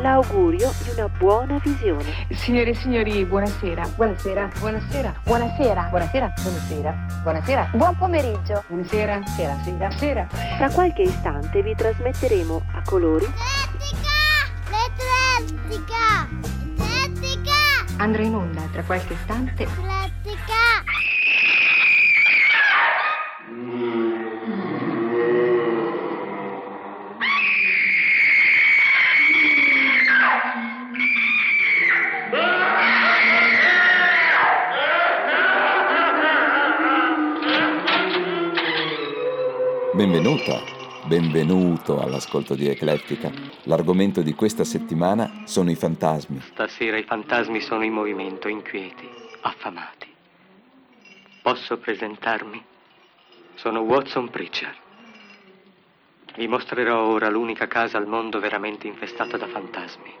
l'augurio di una buona visione. Signore e signori, buonasera. Buonasera. Buonasera. Buonasera. Buonasera. Buonasera. Buonasera. Buon pomeriggio. Buonasera. Sera. Sera. Sera. Tra qualche istante vi trasmetteremo a colori L'Eclettica! L'Eclettica! Andrà in onda tra qualche istante L'Eclettica! Benvenuta, benvenuto all'ascolto di Eclettica. L'argomento di questa settimana sono i fantasmi. Stasera i fantasmi sono in movimento, inquieti, affamati. Posso presentarmi? Sono Watson Pritchard. Vi mostrerò ora l'unica casa al mondo veramente infestata da fantasmi.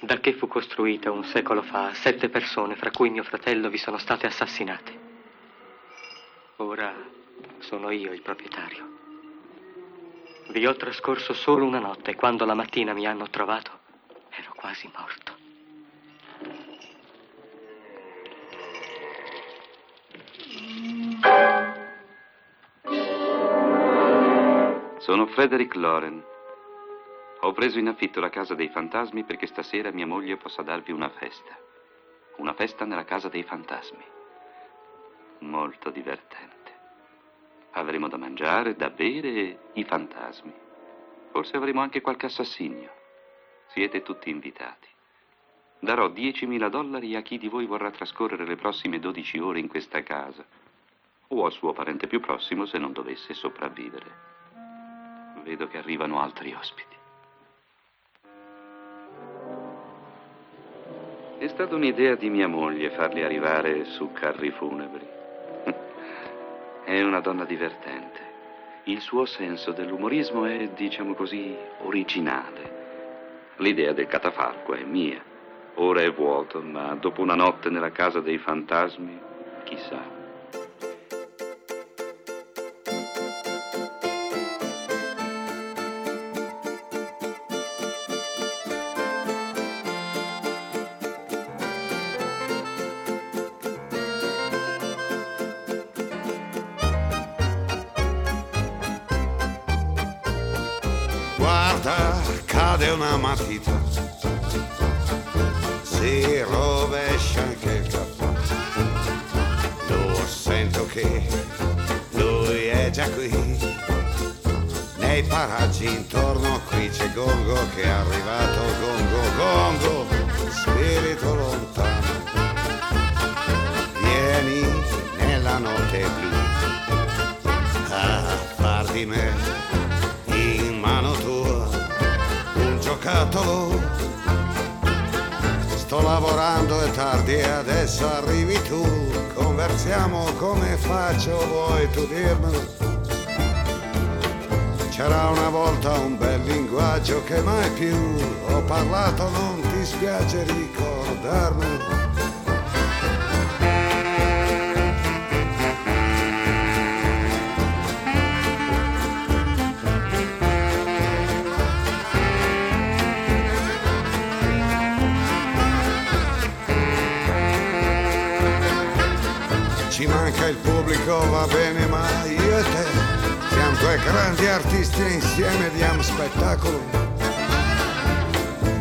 Da che fu costruita un secolo fa, sette persone, fra cui mio fratello, vi sono state assassinate. Ora sono io il proprietario. Vi ho trascorso solo una notte e quando la mattina mi hanno trovato ero quasi morto. Sono Frederick Loren. Ho preso in affitto la casa dei fantasmi perché stasera mia moglie possa darvi una festa. Una festa nella casa dei fantasmi. Molto divertente. Avremo da mangiare, da bere i fantasmi. Forse avremo anche qualche assassinio. Siete tutti invitati. Darò 10.000 dollari a chi di voi vorrà trascorrere le prossime 12 ore in questa casa. O al suo parente più prossimo se non dovesse sopravvivere. Vedo che arrivano altri ospiti. È stata un'idea di mia moglie farli arrivare su carri funebri. È una donna divertente. Il suo senso dell'umorismo è, diciamo così, originale. L'idea del catafalco è mia. Ora è vuoto, ma dopo una notte nella casa dei fantasmi, chissà. Cade una matita, si rovescia anche il capo. Lo sento che lui è già qui. Nei paraggi intorno qui c'è Gongo che è arrivato, Gongo, Gongo, spirito lontano. Vieni nella notte blu a far di me in mano tua giocattolo. Sto lavorando è tardi e adesso arrivi tu. Conversiamo come faccio, vuoi tu dirmelo? C'era una volta un bel linguaggio che mai più ho parlato, non ti spiace ricordarmelo. Il pubblico, va bene, ma io e te siamo due grandi artisti insieme diamo spettacolo.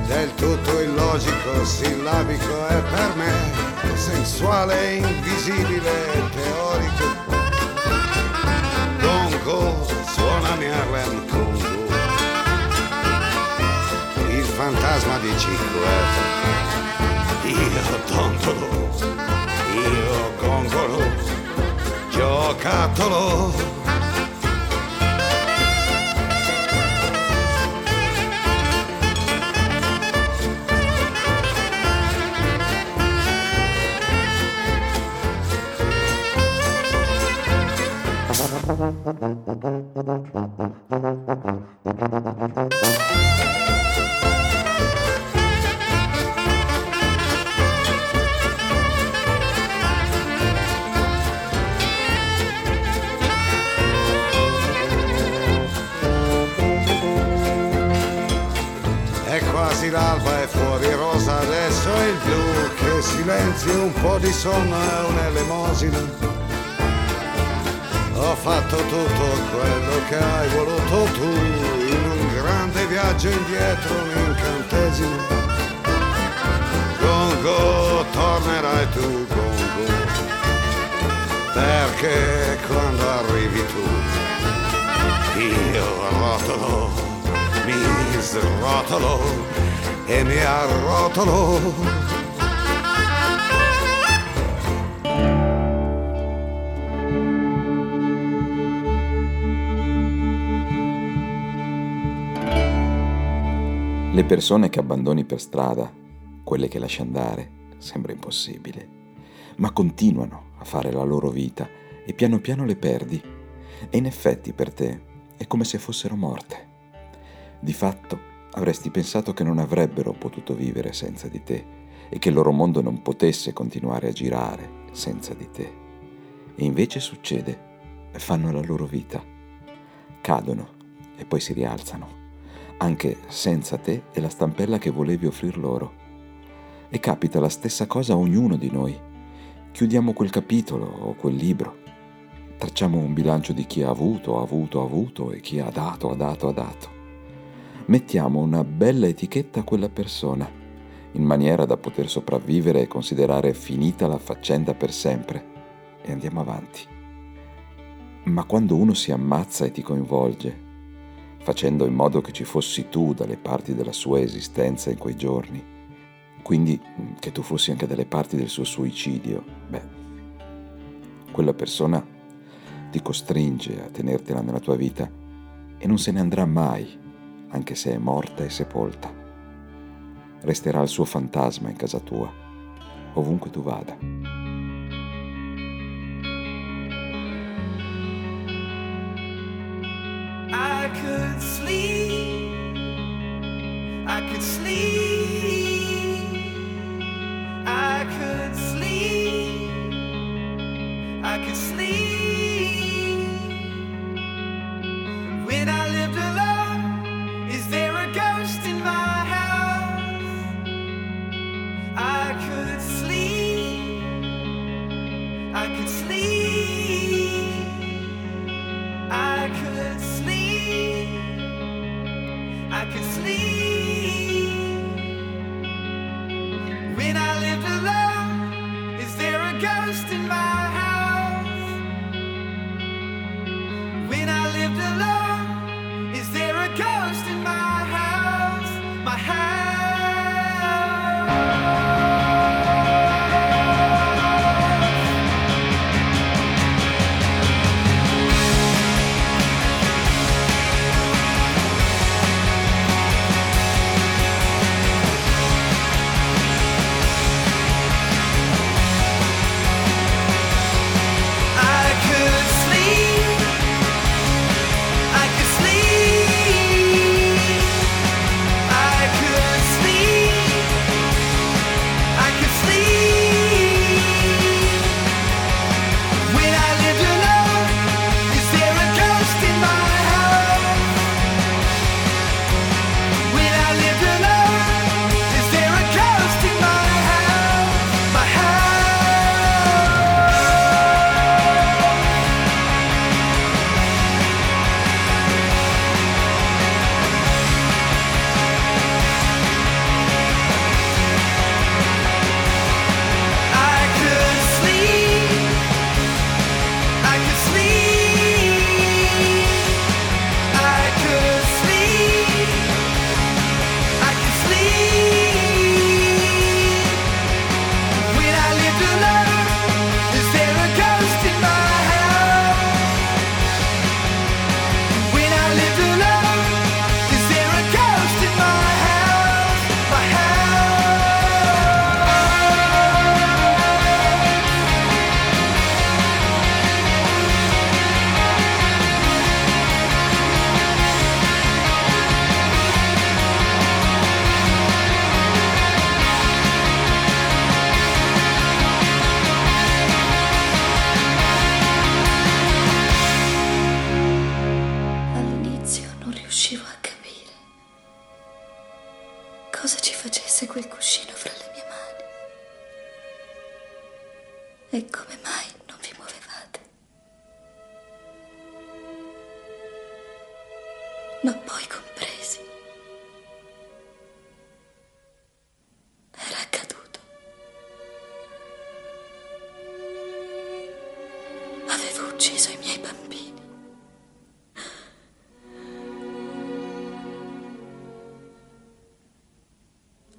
Del tutto illogico, sillabico è per me, sensuale, invisibile teorico. Gongo, suonami Harlem Congo. Il fantasma di Cinque. Io dondolo, io gongolo, giocattolo. È e un'elemosina. Ho fatto tutto quello che hai voluto tu, in un grande viaggio indietro, un incantesimo. Gongo, tornerai tu, Gongo, perché quando arrivi tu, io rotolo mi srotolo e mi arrotolo. Le persone che abbandoni per strada, quelle che lasci andare, sembra impossibile, ma continuano a fare la loro vita e piano piano le perdi e in effetti per te è come se fossero morte. Di fatto avresti pensato che non avrebbero potuto vivere senza di te e che il loro mondo non potesse continuare a girare senza di te. E invece succede, fanno la loro vita, cadono e poi si rialzano, anche senza te e la stampella che volevi offrir loro. E capita la stessa cosa a ognuno di noi. Chiudiamo quel capitolo o quel libro. Tracciamo un bilancio di chi ha avuto, ha avuto, ha avuto e chi ha dato, ha dato, ha dato mettiamo una bella etichetta a quella persona, in maniera da poter sopravvivere e considerare finita la faccenda per sempre, e andiamo avanti. Ma quando uno si ammazza e ti coinvolge, facendo in modo che ci fossi tu dalle parti della sua esistenza in quei giorni, quindi che tu fossi anche dalle parti del suo suicidio, beh, quella persona ti costringe a tenertela nella tua vita e non se ne andrà mai anche se è morta e sepolta. Resterà il suo fantasma in casa tua, ovunque tu vada.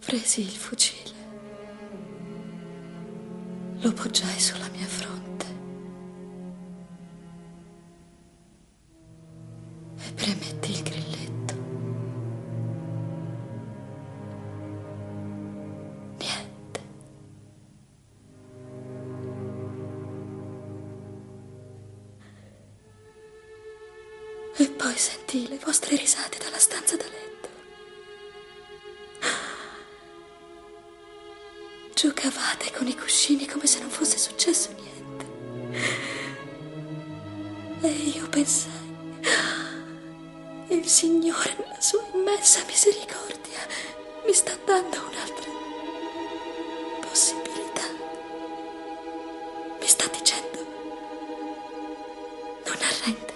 Presi il fucile. Lo poggiai sulla mia fronte. Non arrenderti.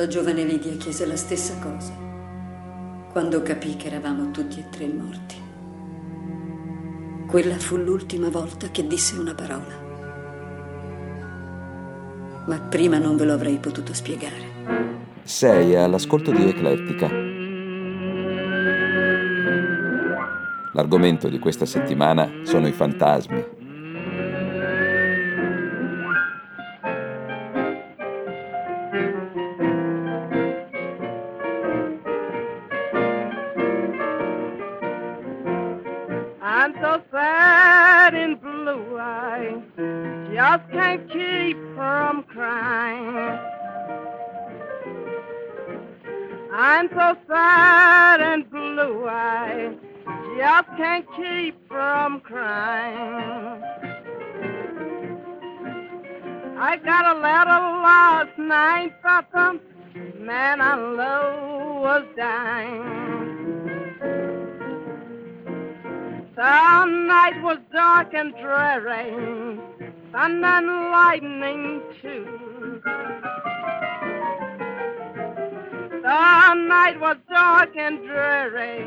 La giovane Lidia chiese la stessa cosa quando capì che eravamo tutti e tre morti. Quella fu l'ultima volta che disse una parola. Ma prima non ve lo avrei potuto spiegare. Sei all'ascolto di Eclettica. L'argomento di questa settimana sono i fantasmi. And dreary, thunder and lightning too. The night was dark and dreary,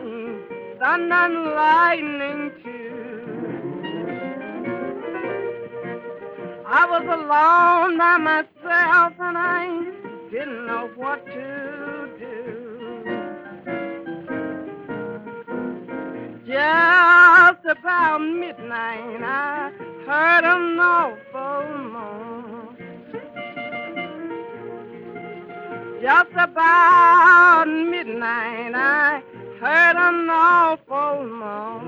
thunder and lightning too. I was alone by myself and I didn't know what to do. Just about midnight, I heard an awful moan. Just about midnight, I heard an awful moan.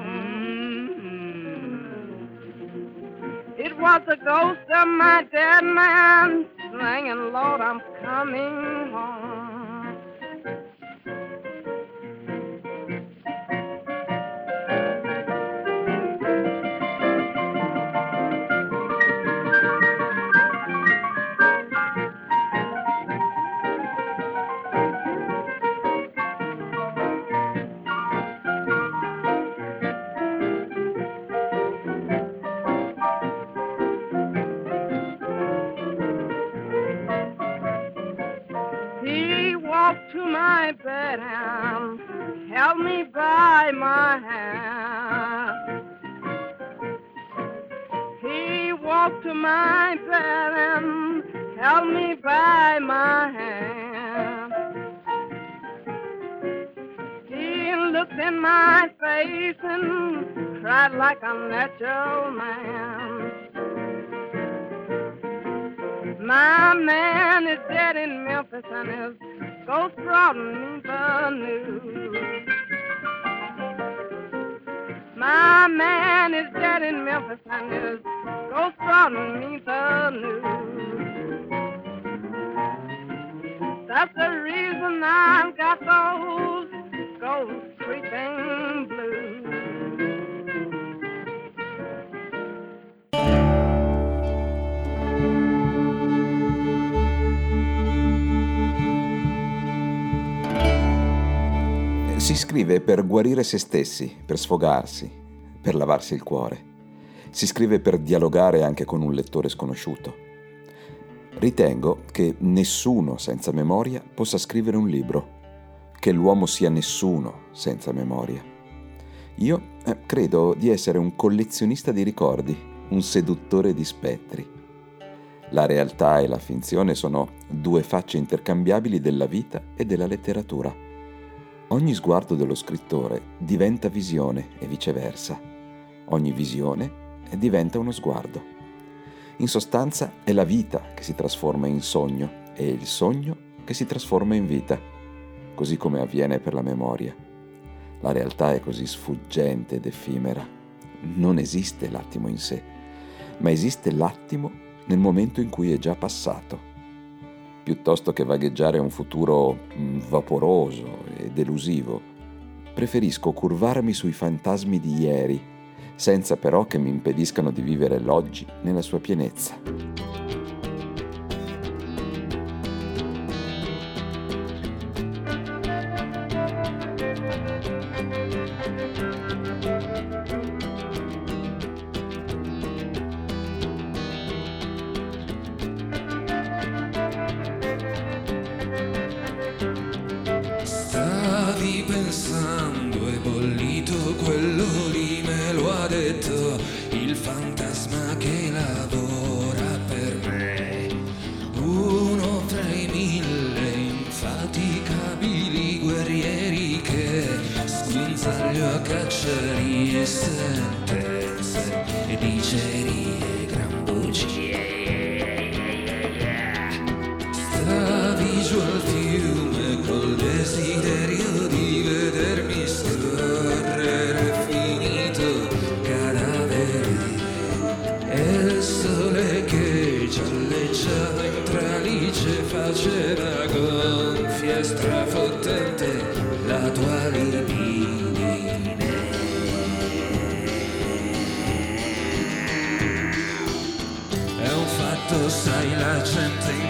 It was the ghost of my dead man singing, Lord, I'm coming home. Bed and held me by my hand. He walked to my bed and held me by my hand. He looked in my face and cried like a natural man. My man is dead in Memphis and his ghost brought me the news. My man is dead in Memphis and his ghost brought me the news. That's the reason I've got those ghost creeping Scrive per guarire se stessi, per sfogarsi, per lavarsi il cuore. Si scrive per dialogare anche con un lettore sconosciuto. Ritengo che nessuno senza memoria possa scrivere un libro, che l'uomo sia nessuno senza memoria. Io eh, credo di essere un collezionista di ricordi, un seduttore di spettri. La realtà e la finzione sono due facce intercambiabili della vita e della letteratura. Ogni sguardo dello scrittore diventa visione e viceversa. Ogni visione diventa uno sguardo. In sostanza è la vita che si trasforma in sogno e il sogno che si trasforma in vita, così come avviene per la memoria. La realtà è così sfuggente ed effimera. Non esiste l'attimo in sé, ma esiste l'attimo nel momento in cui è già passato. Piuttosto che vagheggiare un futuro mm, vaporoso e delusivo, preferisco curvarmi sui fantasmi di ieri, senza però che mi impediscano di vivere l'oggi nella sua pienezza. Sguinzaglio a cacciarie, sentenze e dicerie,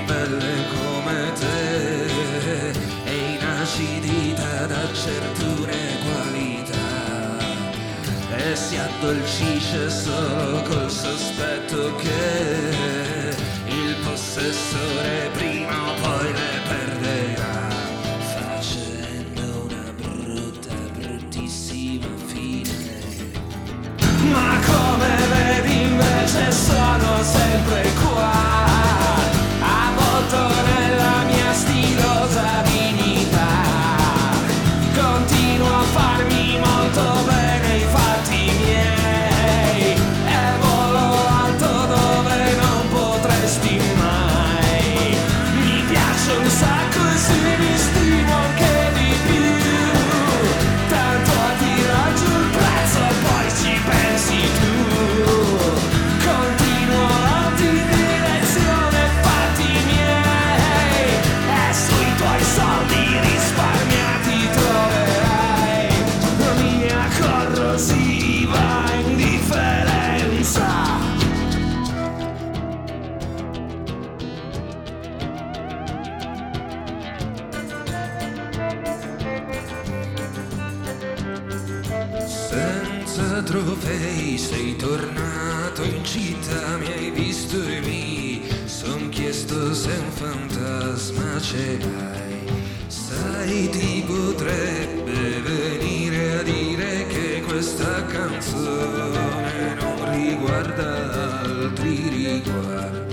pelle come te. È inacidita da certure qualità. E si addolcisce solo col sospetto che il possessore prima Senza trofei sei tornato in città, mi hai visto e mi son chiesto se un fantasma ce l'hai. Sai, ti potrebbe venire a dire che questa canzone non riguarda altri, riguarda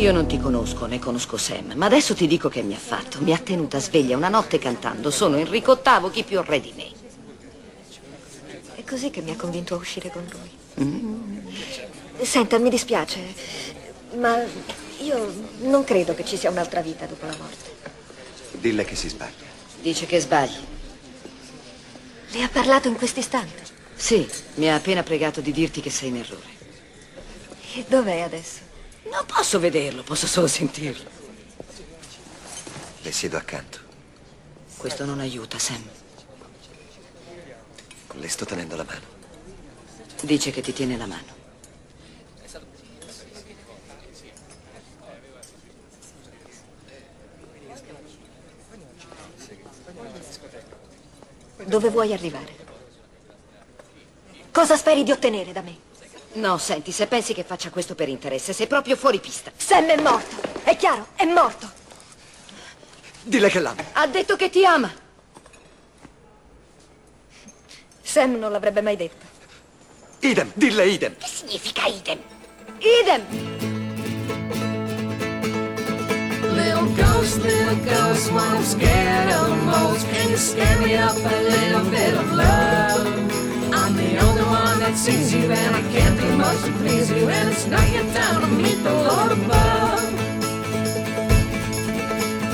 Io non ti conosco, né conosco Sam, ma adesso ti dico che mi ha fatto. Mi ha tenuta sveglia una notte cantando. Sono Enrico VIII, chi più re di me. È così che mi ha convinto a uscire con lui. Mm. Senta, mi dispiace, ma io non credo che ci sia un'altra vita dopo la morte. Dille che si sbaglia. Dice che sbagli. Le ha parlato in quest'istante? Sì, mi ha appena pregato di dirti che sei in errore. E dov'è adesso? Non posso vederlo, posso solo sentirlo. Le siedo accanto. Questo non aiuta, Sam. Le sto tenendo la mano. Dice che ti tiene la mano. Dove vuoi arrivare? Cosa speri di ottenere da me? No, senti, se pensi che faccia questo per interesse, sei proprio fuori pista. Sam è morto. È chiaro, è morto. Dille che l'ama. Ha detto che ti ama. Sam non l'avrebbe mai detto. Idem, dille idem. Che significa idem? Idem! Little ghost, little ghost, what I'm scared of most. Can you scare me up a little bit of love? I'm the only one that sees you, and I can't do much to please you. And it's not your time to meet the Lord above.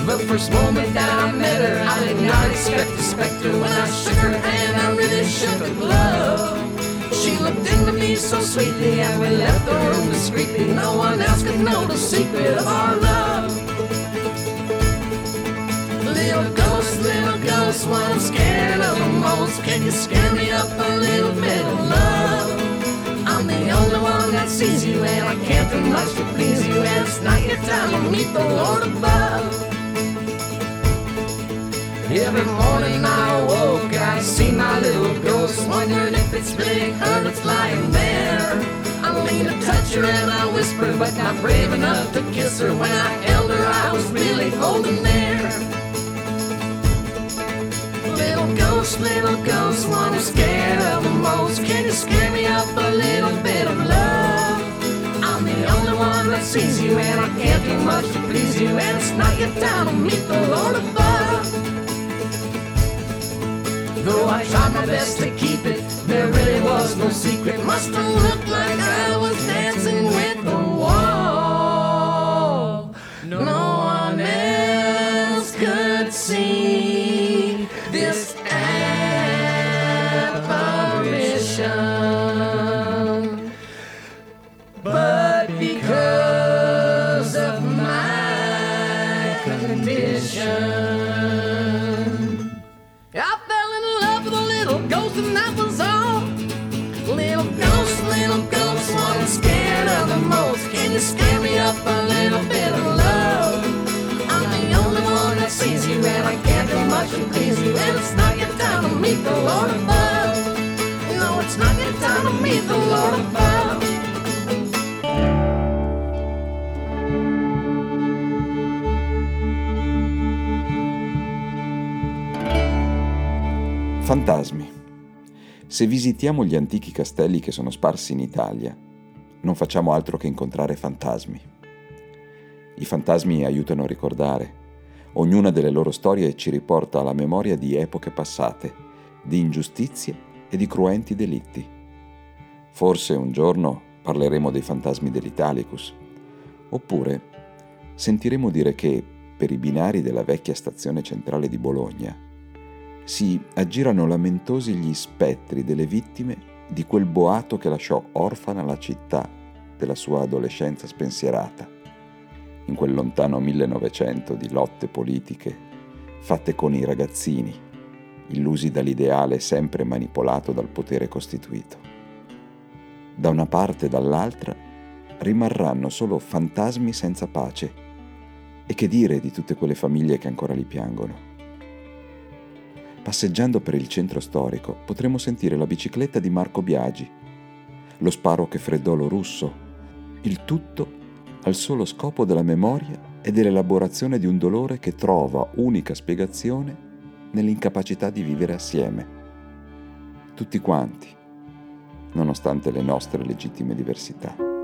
The first moment that I met her, I did not expect a specter. When I shook her hand, I really shook a glove. She looked into me so sweetly, and we left the room discreetly. No one else could know the secret of our love. Little ghost, little ghost, what I'm scared of the most. Can you scare me up a little bit of love? I'm the only one that sees you, and I can't do much to please you. And it's not your time to meet the Lord above. Every morning I awoke, I see my little ghost, wondering if it's really her that's lying there. I lean to touch her and I whisper, but not brave enough to kiss her. When I held her, I was really holding there. Little ghost, little ghost, what I'm scared of the most. Can you scare me up a little bit of love? I'm the only one that sees you, and I can't do much to please you. And it's not your time to meet the Lord above. Though I tried my best to keep it, there really was no secret. Must have looked like I was dancing with the wall. No can't do much to please you. And it's not your time to meet the Lord above. No, it's not your time to meet the Lord above. Fantasmi. Se visitiamo gli antichi castelli che sono sparsi in Italia, non facciamo altro che incontrare fantasmi. I fantasmi aiutano a ricordare. Ognuna delle loro storie ci riporta alla memoria di epoche passate, di ingiustizie e di cruenti delitti. Forse un giorno parleremo dei fantasmi dell'Italicus, oppure sentiremo dire che, per i binari della vecchia stazione centrale di Bologna, si aggirano lamentosi gli spettri delle vittime di quel boato che lasciò orfana la città della sua adolescenza spensierata, in quel lontano 1900 di lotte politiche fatte con i ragazzini, illusi dall'ideale sempre manipolato dal potere costituito. Da una parte e dall'altra rimarranno solo fantasmi senza pace. E che dire di tutte quelle famiglie che ancora li piangono? Passeggiando per il centro storico potremo sentire la bicicletta di Marco Biagi, lo sparo che freddò lo russo, il tutto al solo scopo della memoria e dell'elaborazione di un dolore che trova unica spiegazione nell'incapacità di vivere assieme. Tutti quanti, nonostante le nostre legittime diversità.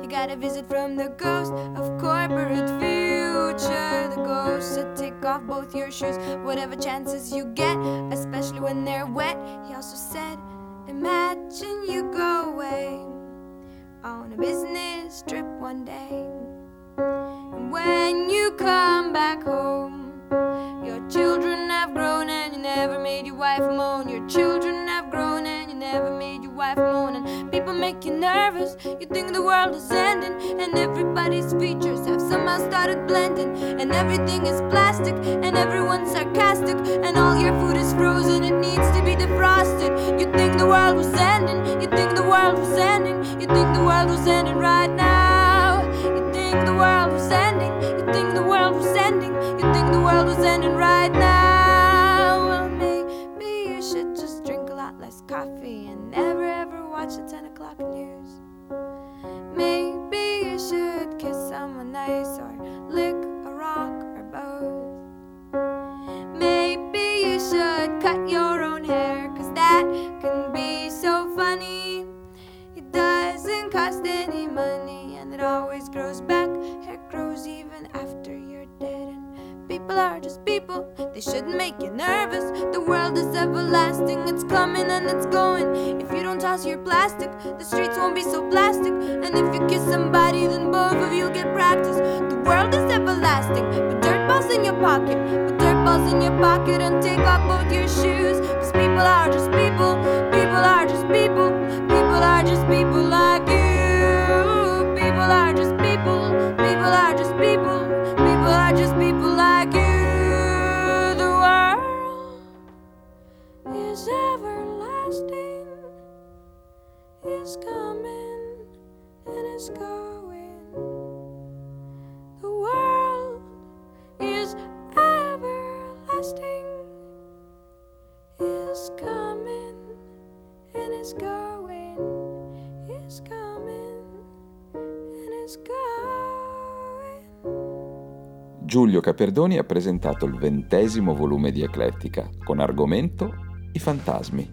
He got a visit from the ghost of corporate future. The ghost said, Take off both your shoes, whatever chances you get, especially when they're wet. He also said, Imagine you go away on a business trip one day. And when you come back home, your children have grown and you never made your wife moan. Your children have grown and you never made your wife moan. And people make you nervous. You think the world is ending, and everybody's features have somehow started blending. And everything is plastic, and everyone's sarcastic. And all your food is frozen, it needs to be defrosted. You think the world was ending, you think the world was ending, you think the world was ending right now. You think the world was ending, you think the world was ending, you think the world was ending right now. Watch the 10 o'clock news. Is coming and is going. The world is everlasting, is coming and is going, is coming and is going. Giulio Caperdoni ha presentato il ventesimo volume di Eclettica con argomento I fantasmi.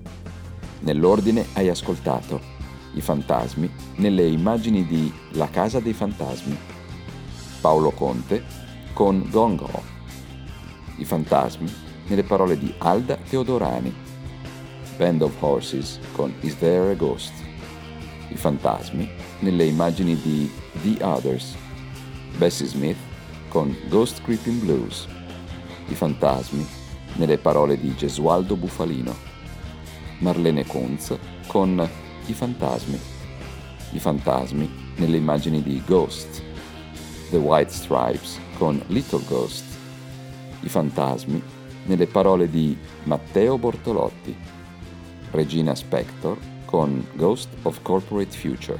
Nell'ordine hai ascoltato I fantasmi nelle immagini di La casa dei fantasmi, Paolo Conte con Gong Ho, I fantasmi nelle parole di Alda Teodorani, Band of Horses con Is There a Ghost, I fantasmi nelle immagini di The Others, Bessie Smith con Ghost Creeping Blues, I fantasmi nelle parole di Gesualdo Bufalino, Marlene Kunz con I fantasmi, I fantasmi nelle immagini di Ghost, The White Stripes con Little Ghost, I fantasmi nelle parole di Matteo Bortolotti, Regina Spector con Ghost of Corporate Future.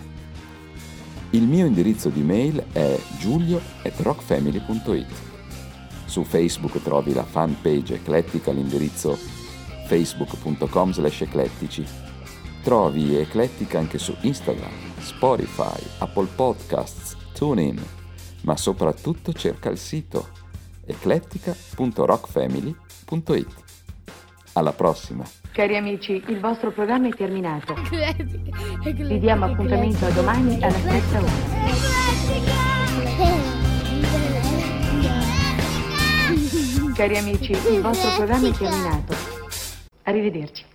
Il mio indirizzo di mail è giulio at rockfamily.it. Su Facebook trovi la fanpage eclettica all'indirizzo facebook.com slash eclettici. Trovi Eclettica anche su Instagram, Spotify, Apple Podcasts, TuneIn, ma soprattutto cerca il sito eclettica.rockfamily.it. Alla prossima! Cari amici, il vostro programma è terminato. Vi diamo appuntamento a domani alla stessa ora. Cari amici, il vostro programma è terminato. Arrivederci.